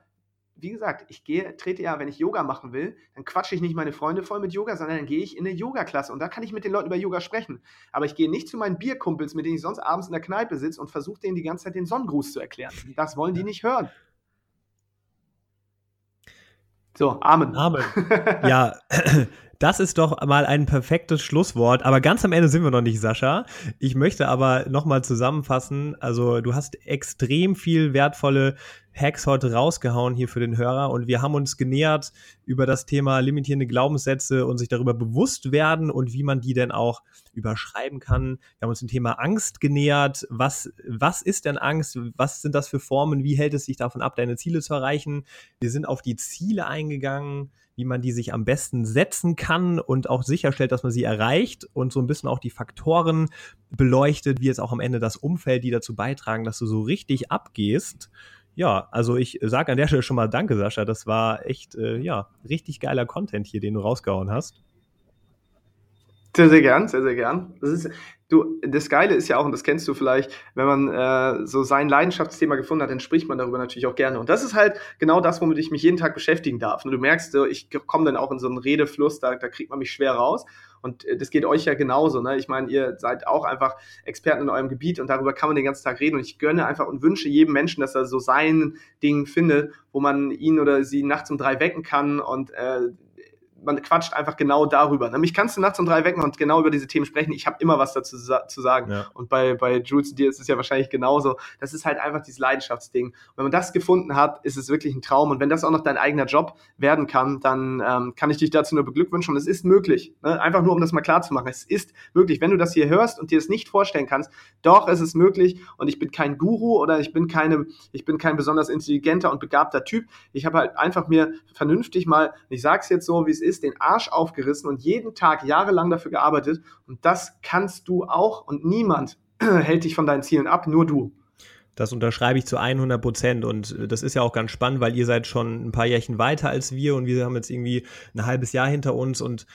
wie gesagt, ich gehe, trete ja, wenn ich Yoga machen will, dann quatsche ich nicht meine Freunde voll mit Yoga, sondern dann gehe ich in eine Yoga-Klasse und da kann ich mit den Leuten über Yoga sprechen. Aber ich gehe nicht zu meinen Bierkumpels, mit denen ich sonst abends in der Kneipe sitze und versuche denen die ganze Zeit den Sonnengruß zu erklären. Das wollen die nicht hören. So, Amen. Amen. Ja, Das ist doch mal ein perfektes Schlusswort. Aber ganz am Ende sind wir noch nicht, Sascha. Ich möchte aber nochmal zusammenfassen. Also, du hast extrem viel wertvolle Hacks heute rausgehauen hier für den Hörer und wir haben uns genähert über das Thema limitierende Glaubenssätze und sich darüber bewusst werden und wie man die denn auch überschreiben kann. Wir haben uns dem Thema Angst genähert. Was, was ist denn Angst? Was sind das für Formen? Wie hält es sich davon ab, deine Ziele zu erreichen? Wir sind auf die Ziele eingegangen wie man die sich am besten setzen kann und auch sicherstellt, dass man sie erreicht und so ein bisschen auch die Faktoren beleuchtet, wie jetzt auch am Ende das Umfeld, die dazu beitragen, dass du so richtig abgehst. Ja, also ich sage an der Stelle schon mal Danke, Sascha. Das war echt, äh, ja, richtig geiler Content hier, den du rausgehauen hast. Sehr, sehr gern, sehr, sehr gern. Das ist, du, das Geile ist ja auch, und das kennst du vielleicht, wenn man äh, so sein Leidenschaftsthema gefunden hat, dann spricht man darüber natürlich auch gerne. Und das ist halt genau das, womit ich mich jeden Tag beschäftigen darf. Und du merkst, ich komme dann auch in so einen Redefluss, da, da kriegt man mich schwer raus. Und äh, das geht euch ja genauso. Ne? Ich meine, ihr seid auch einfach Experten in eurem Gebiet und darüber kann man den ganzen Tag reden. Und ich gönne einfach und wünsche jedem Menschen, dass er so sein Ding findet, wo man ihn oder sie nachts um drei wecken kann und äh, man quatscht einfach genau darüber. Nämlich kannst du nachts um drei wecken und genau über diese Themen sprechen. Ich habe immer was dazu zu sagen. Ja. Und bei, bei Jules und dir ist es ja wahrscheinlich genauso. Das ist halt einfach dieses Leidenschaftsding. Und wenn man das gefunden hat, ist es wirklich ein Traum. Und wenn das auch noch dein eigener Job werden kann, dann ähm, kann ich dich dazu nur beglückwünschen. Und es ist möglich. Ne? Einfach nur, um das mal klar zu machen. Es ist möglich. Wenn du das hier hörst und dir es nicht vorstellen kannst, doch, es ist möglich. Und ich bin kein Guru oder ich bin keine, ich bin kein besonders intelligenter und begabter Typ. Ich habe halt einfach mir vernünftig mal, ich sage es jetzt so, wie es ist, ist, den Arsch aufgerissen und jeden Tag jahrelang dafür gearbeitet. Und das kannst du auch und niemand hält dich von deinen Zielen ab, nur du. Das unterschreibe ich zu 100 Prozent und äh, das ist ja auch ganz spannend, weil ihr seid schon ein paar Jährchen weiter als wir und wir haben jetzt irgendwie ein halbes Jahr hinter uns und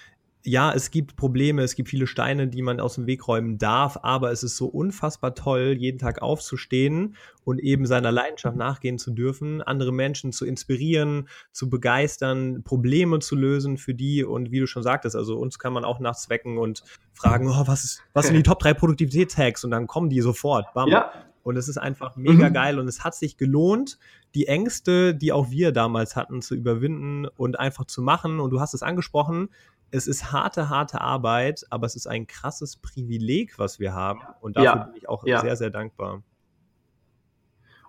ja, es gibt Probleme, es gibt viele Steine, die man aus dem Weg räumen darf, aber es ist so unfassbar toll, jeden Tag aufzustehen und eben seiner Leidenschaft nachgehen zu dürfen, andere Menschen zu inspirieren, zu begeistern, Probleme zu lösen für die und wie du schon sagtest, also uns kann man auch nachts wecken und fragen, oh, was, ist, was sind die Top 3 Produktivitätshacks und dann kommen die sofort. Bam. Ja. Und es ist einfach mega mhm. geil und es hat sich gelohnt, die Ängste, die auch wir damals hatten, zu überwinden und einfach zu machen. Und du hast es angesprochen, es ist harte, harte Arbeit, aber es ist ein krasses Privileg, was wir haben. Und dafür ja, bin ich auch ja. sehr, sehr dankbar.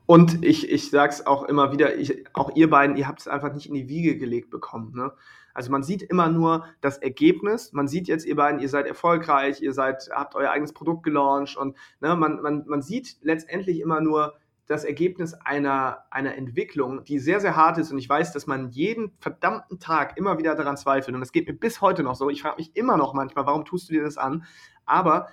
Und ich, ich sage es auch immer wieder, ich, auch ihr beiden, ihr habt es einfach nicht in die Wiege gelegt bekommen. Ne? Also man sieht immer nur das Ergebnis. Man sieht jetzt, ihr beiden, ihr seid erfolgreich, ihr seid, habt euer eigenes Produkt gelauncht und ne, man, man, man sieht letztendlich immer nur das Ergebnis einer, einer Entwicklung, die sehr, sehr hart ist. Und ich weiß, dass man jeden verdammten Tag immer wieder daran zweifelt. Und das geht mir bis heute noch so. Ich frage mich immer noch manchmal, warum tust du dir das an? Aber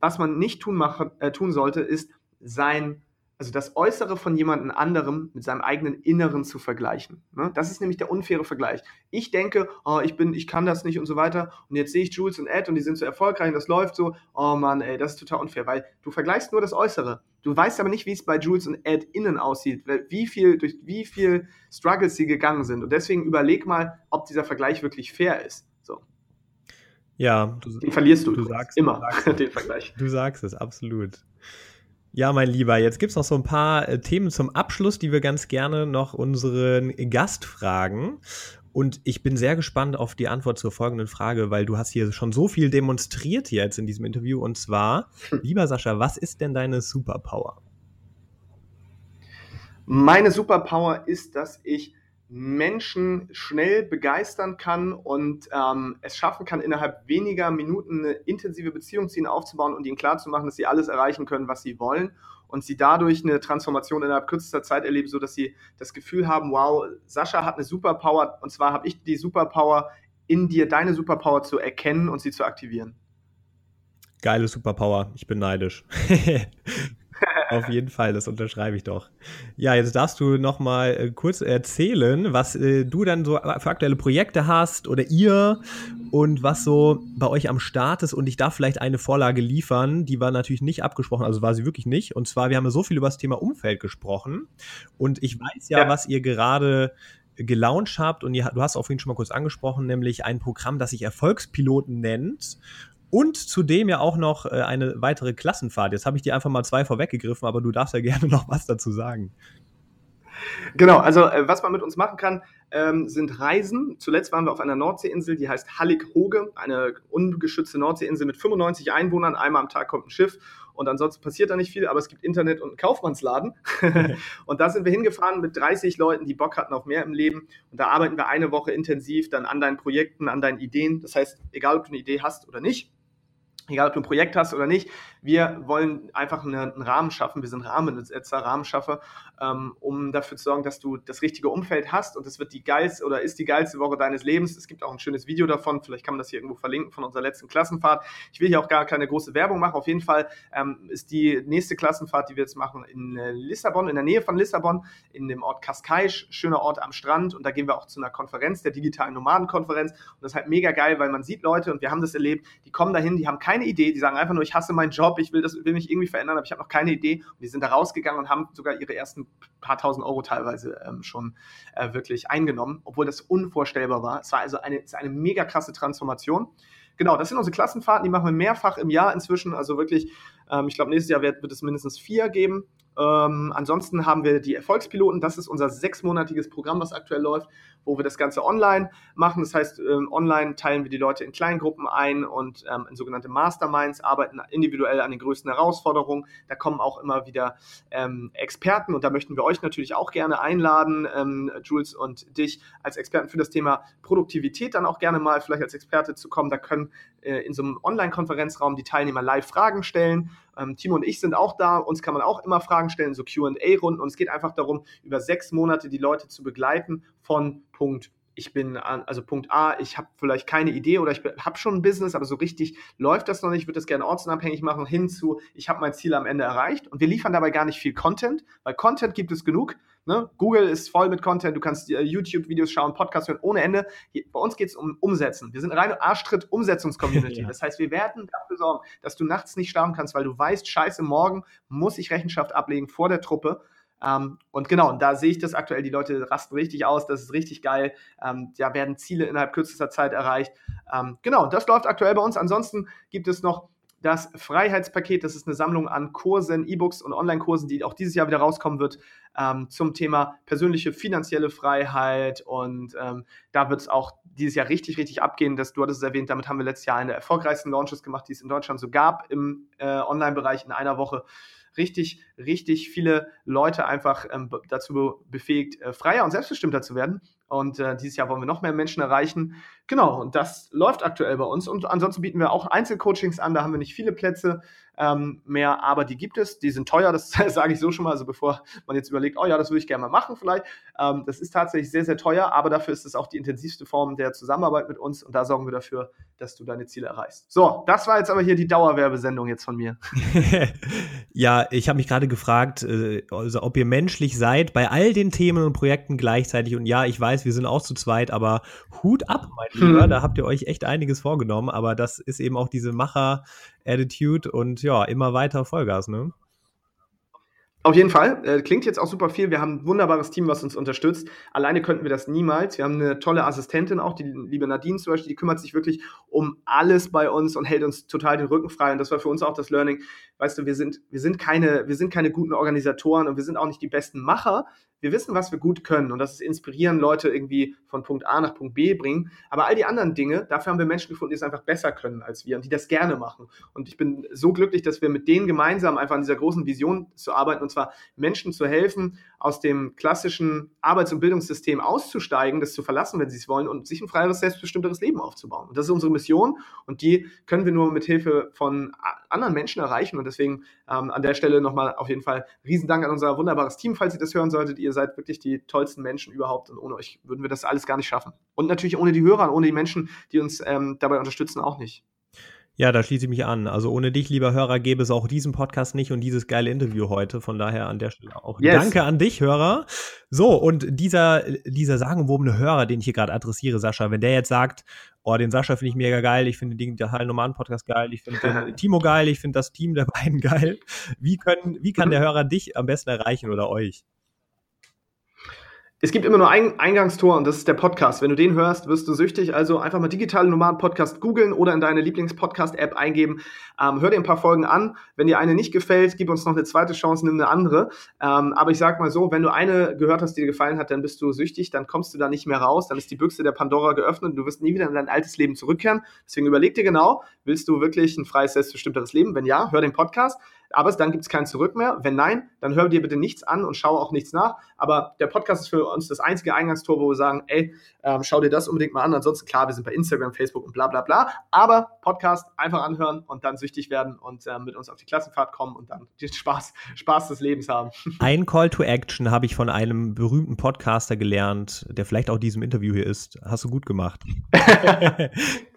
was man nicht tun, machen, äh, tun sollte, ist sein also das Äußere von jemandem anderem mit seinem eigenen Inneren zu vergleichen. Ne? Das ist nämlich der unfaire Vergleich. Ich denke, oh, ich bin, ich kann das nicht und so weiter. Und jetzt sehe ich Jules und Ed und die sind so erfolgreich und das läuft so. Oh Mann, ey, das ist total unfair, weil du vergleichst nur das Äußere. Du weißt aber nicht, wie es bei Jules und Ed innen aussieht, wie viel, durch wie viel Struggles sie gegangen sind. Und deswegen überleg mal, ob dieser Vergleich wirklich fair ist. So. Ja, du, den verlierst du, du sagst immer du sagst den Vergleich. Du sagst es, absolut. Ja, mein Lieber, jetzt gibt es noch so ein paar äh, Themen zum Abschluss, die wir ganz gerne noch unseren Gast fragen. Und ich bin sehr gespannt auf die Antwort zur folgenden Frage, weil du hast hier schon so viel demonstriert jetzt in diesem Interview. Und zwar, lieber Sascha, was ist denn deine Superpower? Meine Superpower ist, dass ich Menschen schnell begeistern kann und ähm, es schaffen kann, innerhalb weniger Minuten eine intensive Beziehung zu ihnen aufzubauen und ihnen klarzumachen, dass sie alles erreichen können, was sie wollen und sie dadurch eine Transformation innerhalb kürzester Zeit erleben, sodass sie das Gefühl haben, wow, Sascha hat eine Superpower und zwar habe ich die Superpower, in dir deine Superpower zu erkennen und sie zu aktivieren. Geile Superpower, ich bin neidisch. Auf jeden Fall, das unterschreibe ich doch. Ja, jetzt darfst du noch mal äh, kurz erzählen, was äh, du dann so für aktuelle Projekte hast oder ihr und was so bei euch am Start ist. Und ich darf vielleicht eine Vorlage liefern, die war natürlich nicht abgesprochen, also war sie wirklich nicht. Und zwar, wir haben ja so viel über das Thema Umfeld gesprochen. Und ich weiß ja, ja. was ihr gerade gelauncht habt und ihr, du hast auch vorhin schon mal kurz angesprochen, nämlich ein Programm, das sich Erfolgspiloten nennt. Und zudem ja auch noch äh, eine weitere Klassenfahrt. Jetzt habe ich dir einfach mal zwei vorweggegriffen, aber du darfst ja gerne noch was dazu sagen. Genau, also äh, was man mit uns machen kann, ähm, sind Reisen. Zuletzt waren wir auf einer Nordseeinsel, die heißt Hallig-Hoge, eine ungeschützte Nordseeinsel mit 95 Einwohnern. Einmal am Tag kommt ein Schiff und ansonsten passiert da nicht viel, aber es gibt Internet und einen Kaufmannsladen. und da sind wir hingefahren mit 30 Leuten, die Bock hatten auf mehr im Leben. Und da arbeiten wir eine Woche intensiv dann an deinen Projekten, an deinen Ideen. Das heißt, egal ob du eine Idee hast oder nicht, egal ob du ein Projekt hast oder nicht, wir wollen einfach einen Rahmen schaffen, wir sind Rahmensetzer, Rahmenschaffer, ähm, um dafür zu sorgen, dass du das richtige Umfeld hast und das wird die geilste oder ist die geilste Woche deines Lebens. Es gibt auch ein schönes Video davon, vielleicht kann man das hier irgendwo verlinken von unserer letzten Klassenfahrt. Ich will hier auch gar keine große Werbung machen, auf jeden Fall ähm, ist die nächste Klassenfahrt, die wir jetzt machen, in äh, Lissabon, in der Nähe von Lissabon, in dem Ort Cascais, schöner Ort am Strand. Und da gehen wir auch zu einer Konferenz, der digitalen Nomadenkonferenz. Und das ist halt mega geil, weil man sieht Leute und wir haben das erlebt, die kommen dahin, die haben keine Idee, die sagen einfach nur, ich hasse meinen Job, ich will, das, will mich irgendwie verändern, aber ich habe noch keine Idee. Und die sind da rausgegangen und haben sogar ihre ersten paar tausend Euro teilweise ähm, schon äh, wirklich eingenommen, obwohl das unvorstellbar war. Es war also eine, eine mega krasse Transformation. Genau, das sind unsere Klassenfahrten, die machen wir mehrfach im Jahr inzwischen. Also wirklich, ähm, ich glaube, nächstes Jahr wird, wird es mindestens vier geben. Ähm, ansonsten haben wir die Erfolgspiloten. Das ist unser sechsmonatiges Programm, was aktuell läuft, wo wir das Ganze online machen. Das heißt, ähm, online teilen wir die Leute in Kleingruppen ein und ähm, in sogenannte Masterminds, arbeiten individuell an den größten Herausforderungen. Da kommen auch immer wieder ähm, Experten und da möchten wir euch natürlich auch gerne einladen, ähm, Jules und dich als Experten für das Thema Produktivität dann auch gerne mal vielleicht als Experte zu kommen. Da können äh, in so einem Online-Konferenzraum die Teilnehmer live Fragen stellen ähm, Timo und ich sind auch da. Uns kann man auch immer Fragen stellen, so QA-Runden. Und es geht einfach darum, über sechs Monate die Leute zu begleiten von Punkt ich bin an, also Punkt A, ich habe vielleicht keine Idee oder ich habe schon ein Business, aber so richtig läuft das noch nicht, ich würde das gerne ortsunabhängig machen, hinzu, ich habe mein Ziel am Ende erreicht und wir liefern dabei gar nicht viel Content, weil Content gibt es genug. Ne? Google ist voll mit Content, du kannst äh, YouTube-Videos schauen, Podcasts hören, ohne Ende. Bei uns geht es um Umsetzen. Wir sind eine reine Arschtritt-Umsetzungs-Community. ja. Das heißt, wir werden dafür sorgen, dass du nachts nicht schlafen kannst, weil du weißt, scheiße, morgen muss ich Rechenschaft ablegen vor der Truppe ähm, und genau, und da sehe ich das aktuell, die Leute rasten richtig aus, das ist richtig geil. Ähm, ja, werden Ziele innerhalb kürzester Zeit erreicht. Ähm, genau, das läuft aktuell bei uns. Ansonsten gibt es noch das Freiheitspaket, das ist eine Sammlung an Kursen, E-Books und Online-Kursen, die auch dieses Jahr wieder rauskommen wird, ähm, zum Thema persönliche finanzielle Freiheit. Und ähm, da wird es auch dieses Jahr richtig, richtig abgehen. Das, du hattest es erwähnt, damit haben wir letztes Jahr eine der erfolgreichsten Launches gemacht, die es in Deutschland so gab im äh, Online-Bereich in einer Woche richtig, richtig viele Leute einfach ähm, dazu befähigt, äh, freier und selbstbestimmter zu werden. Und äh, dieses Jahr wollen wir noch mehr Menschen erreichen. Genau, und das läuft aktuell bei uns. Und ansonsten bieten wir auch Einzelcoachings an. Da haben wir nicht viele Plätze ähm, mehr, aber die gibt es. Die sind teuer, das sage ich so schon mal. Also bevor man jetzt überlegt, oh ja, das würde ich gerne mal machen vielleicht. Ähm, das ist tatsächlich sehr, sehr teuer, aber dafür ist es auch die intensivste Form der Zusammenarbeit mit uns. Und da sorgen wir dafür, dass du deine Ziele erreichst. So, das war jetzt aber hier die Dauerwerbesendung jetzt von mir. ja, ich habe mich gerade gefragt, äh, also ob ihr menschlich seid bei all den Themen und Projekten gleichzeitig. Und ja, ich weiß, wir sind auch zu zweit, aber Hut ab, mein Lieber. Hm. Da habt ihr euch echt einiges vorgenommen. Aber das ist eben auch diese Macher-Attitude und ja, immer weiter Vollgas, ne? Auf jeden Fall. Äh, klingt jetzt auch super viel. Wir haben ein wunderbares Team, was uns unterstützt. Alleine könnten wir das niemals. Wir haben eine tolle Assistentin auch, die liebe Nadine zum Beispiel, die kümmert sich wirklich um alles bei uns und hält uns total den Rücken frei. Und das war für uns auch das Learning. Weißt du, wir sind, wir sind keine, wir sind keine guten Organisatoren und wir sind auch nicht die besten Macher wir wissen, was wir gut können und das ist inspirieren, Leute irgendwie von Punkt A nach Punkt B bringen. Aber all die anderen Dinge, dafür haben wir Menschen gefunden, die es einfach besser können als wir und die das gerne machen. Und ich bin so glücklich, dass wir mit denen gemeinsam einfach an dieser großen Vision zu arbeiten und zwar Menschen zu helfen, aus dem klassischen Arbeits- und Bildungssystem auszusteigen, das zu verlassen, wenn sie es wollen und sich ein freieres, selbstbestimmteres Leben aufzubauen. Und das ist unsere Mission und die können wir nur mit Hilfe von anderen Menschen erreichen und deswegen ähm, an der Stelle nochmal auf jeden Fall Riesendank an unser wunderbares Team, falls ihr das hören solltet. Ihr seid wirklich die tollsten Menschen überhaupt und ohne euch würden wir das alles gar nicht schaffen. Und natürlich ohne die Hörer und ohne die Menschen, die uns ähm, dabei unterstützen, auch nicht. Ja, da schließe ich mich an. Also ohne dich, lieber Hörer, gäbe es auch diesen Podcast nicht und dieses geile Interview heute. Von daher an der Stelle auch yes. Danke an dich, Hörer. So, und dieser, dieser sagenwobene Hörer, den ich hier gerade adressiere, Sascha, wenn der jetzt sagt, oh, den Sascha finde ich mega geil, ich finde den digitalen Nomaden-Podcast geil, ich finde den Timo geil, ich finde das Team der beiden geil. Wie, können, wie kann der Hörer dich am besten erreichen oder euch? Es gibt immer nur ein Eingangstor und das ist der Podcast. Wenn du den hörst, wirst du süchtig. Also einfach mal digitale Nomaden Podcast googeln oder in deine Lieblings-Podcast-App eingeben. Ähm, hör dir ein paar Folgen an. Wenn dir eine nicht gefällt, gib uns noch eine zweite Chance, nimm eine andere. Ähm, aber ich sag mal so, wenn du eine gehört hast, die dir gefallen hat, dann bist du süchtig, dann kommst du da nicht mehr raus, dann ist die Büchse der Pandora geöffnet und du wirst nie wieder in dein altes Leben zurückkehren. Deswegen überleg dir genau, willst du wirklich ein freies, selbstbestimmteres Leben? Wenn ja, hör den Podcast. Aber dann gibt es kein Zurück mehr. Wenn nein, dann hör dir bitte nichts an und schau auch nichts nach. Aber der Podcast ist für uns das einzige Eingangstor, wo wir sagen, ey, ähm, schau dir das unbedingt mal an. Ansonsten, klar, wir sind bei Instagram, Facebook und bla bla bla. Aber Podcast einfach anhören und dann süchtig werden und äh, mit uns auf die Klassenfahrt kommen und dann den Spaß, Spaß des Lebens haben. Ein Call to Action habe ich von einem berühmten Podcaster gelernt, der vielleicht auch diesem Interview hier ist. Hast du gut gemacht.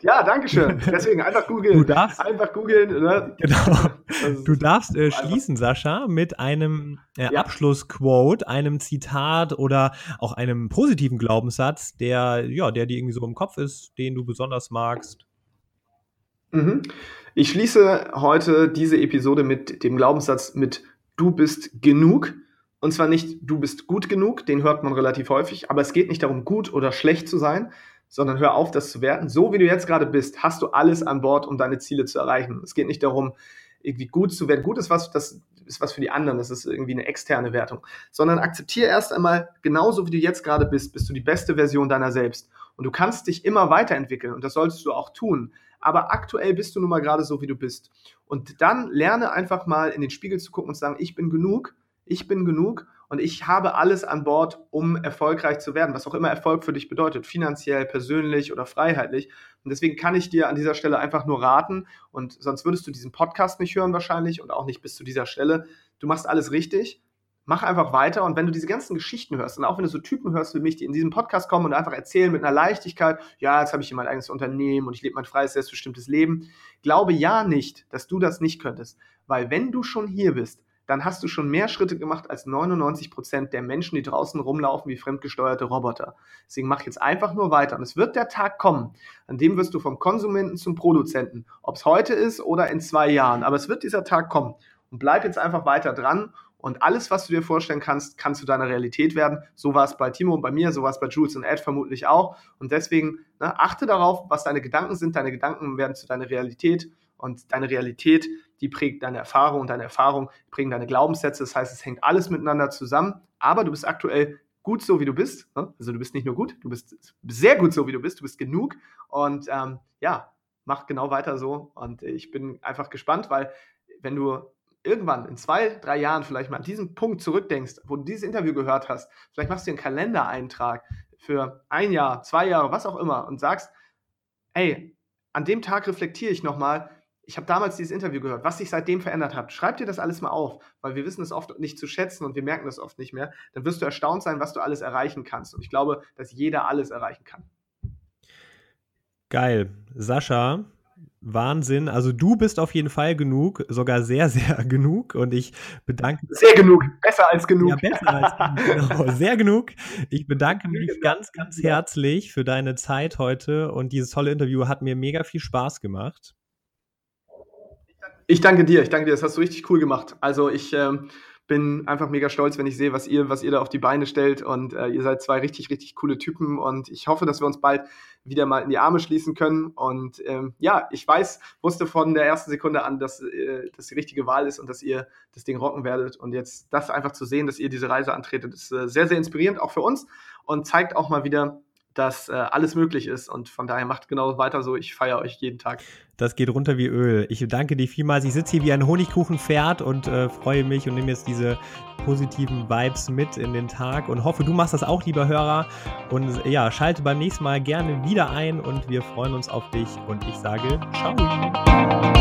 ja, danke schön. Deswegen einfach googeln. Du darfst einfach googeln. Ne? Genau. Du darfst äh, schließen, Sascha, mit einem äh, ja. Abschlussquote, einem Zitat oder auch einem positiven Glaubenssatz, der ja, der dir irgendwie so im Kopf ist, den du besonders magst. Mhm. Ich schließe heute diese Episode mit dem Glaubenssatz mit Du bist genug. Und zwar nicht, du bist gut genug, den hört man relativ häufig, aber es geht nicht darum, gut oder schlecht zu sein, sondern hör auf, das zu werten. So wie du jetzt gerade bist, hast du alles an Bord, um deine Ziele zu erreichen. Es geht nicht darum, irgendwie gut zu werden. Gut ist was, das ist was für die anderen, das ist irgendwie eine externe Wertung. Sondern akzeptiere erst einmal, genauso wie du jetzt gerade bist, bist du die beste Version deiner selbst. Und du kannst dich immer weiterentwickeln und das solltest du auch tun aber aktuell bist du nun mal gerade so, wie du bist. Und dann lerne einfach mal in den Spiegel zu gucken und zu sagen, ich bin genug, ich bin genug und ich habe alles an Bord, um erfolgreich zu werden, was auch immer Erfolg für dich bedeutet, finanziell, persönlich oder freiheitlich. Und deswegen kann ich dir an dieser Stelle einfach nur raten und sonst würdest du diesen Podcast nicht hören wahrscheinlich und auch nicht bis zu dieser Stelle. Du machst alles richtig mach einfach weiter. Und wenn du diese ganzen Geschichten hörst und auch wenn du so Typen hörst wie mich, die in diesem Podcast kommen und einfach erzählen mit einer Leichtigkeit, ja, jetzt habe ich hier mein eigenes Unternehmen und ich lebe mein freies, selbstbestimmtes Leben, glaube ja nicht, dass du das nicht könntest. Weil wenn du schon hier bist, dann hast du schon mehr Schritte gemacht als 99 Prozent der Menschen, die draußen rumlaufen wie fremdgesteuerte Roboter. Deswegen mach jetzt einfach nur weiter. Und es wird der Tag kommen, an dem wirst du vom Konsumenten zum Produzenten. Ob es heute ist oder in zwei Jahren. Aber es wird dieser Tag kommen. Und bleib jetzt einfach weiter dran und alles, was du dir vorstellen kannst, kann zu deiner Realität werden. So war es bei Timo und bei mir, so war es bei Jules und Ed vermutlich auch. Und deswegen ne, achte darauf, was deine Gedanken sind. Deine Gedanken werden zu deiner Realität. Und deine Realität, die prägt deine Erfahrung und deine Erfahrung prägen deine Glaubenssätze. Das heißt, es hängt alles miteinander zusammen. Aber du bist aktuell gut so, wie du bist. Ne? Also du bist nicht nur gut, du bist sehr gut so, wie du bist. Du bist genug. Und ähm, ja, mach genau weiter so. Und ich bin einfach gespannt, weil wenn du irgendwann in zwei, drei Jahren vielleicht mal an diesen Punkt zurückdenkst, wo du dieses Interview gehört hast, vielleicht machst du einen Kalendereintrag für ein Jahr, zwei Jahre, was auch immer und sagst, ey, an dem Tag reflektiere ich nochmal, ich habe damals dieses Interview gehört, was sich seitdem verändert hat. Schreib dir das alles mal auf, weil wir wissen es oft nicht zu schätzen und wir merken das oft nicht mehr. Dann wirst du erstaunt sein, was du alles erreichen kannst. Und ich glaube, dass jeder alles erreichen kann. Geil. Sascha, Wahnsinn. Also du bist auf jeden Fall genug, sogar sehr, sehr genug. Und ich bedanke mich. Sehr genug, besser als genug. Ja, besser als genug. Genau, sehr genug. Ich bedanke mich genau. ganz, ganz herzlich für deine Zeit heute und dieses tolle Interview hat mir mega viel Spaß gemacht. Ich danke dir, ich danke dir, das hast du richtig cool gemacht. Also ich ähm, bin einfach mega stolz, wenn ich sehe, was ihr, was ihr da auf die Beine stellt. Und äh, ihr seid zwei richtig, richtig coole Typen. Und ich hoffe, dass wir uns bald wieder mal in die Arme schließen können. Und ähm, ja, ich weiß, wusste von der ersten Sekunde an, dass äh, das die richtige Wahl ist und dass ihr das Ding rocken werdet. Und jetzt das einfach zu sehen, dass ihr diese Reise antretet, ist äh, sehr, sehr inspirierend, auch für uns und zeigt auch mal wieder, dass äh, alles möglich ist. Und von daher macht genau weiter so. Ich feiere euch jeden Tag. Das geht runter wie Öl. Ich danke dir vielmals. Ich sitze hier wie ein Honigkuchenpferd und äh, freue mich und nehme jetzt diese positiven Vibes mit in den Tag und hoffe, du machst das auch, lieber Hörer. Und ja, schalte beim nächsten Mal gerne wieder ein und wir freuen uns auf dich. Und ich sage, ciao.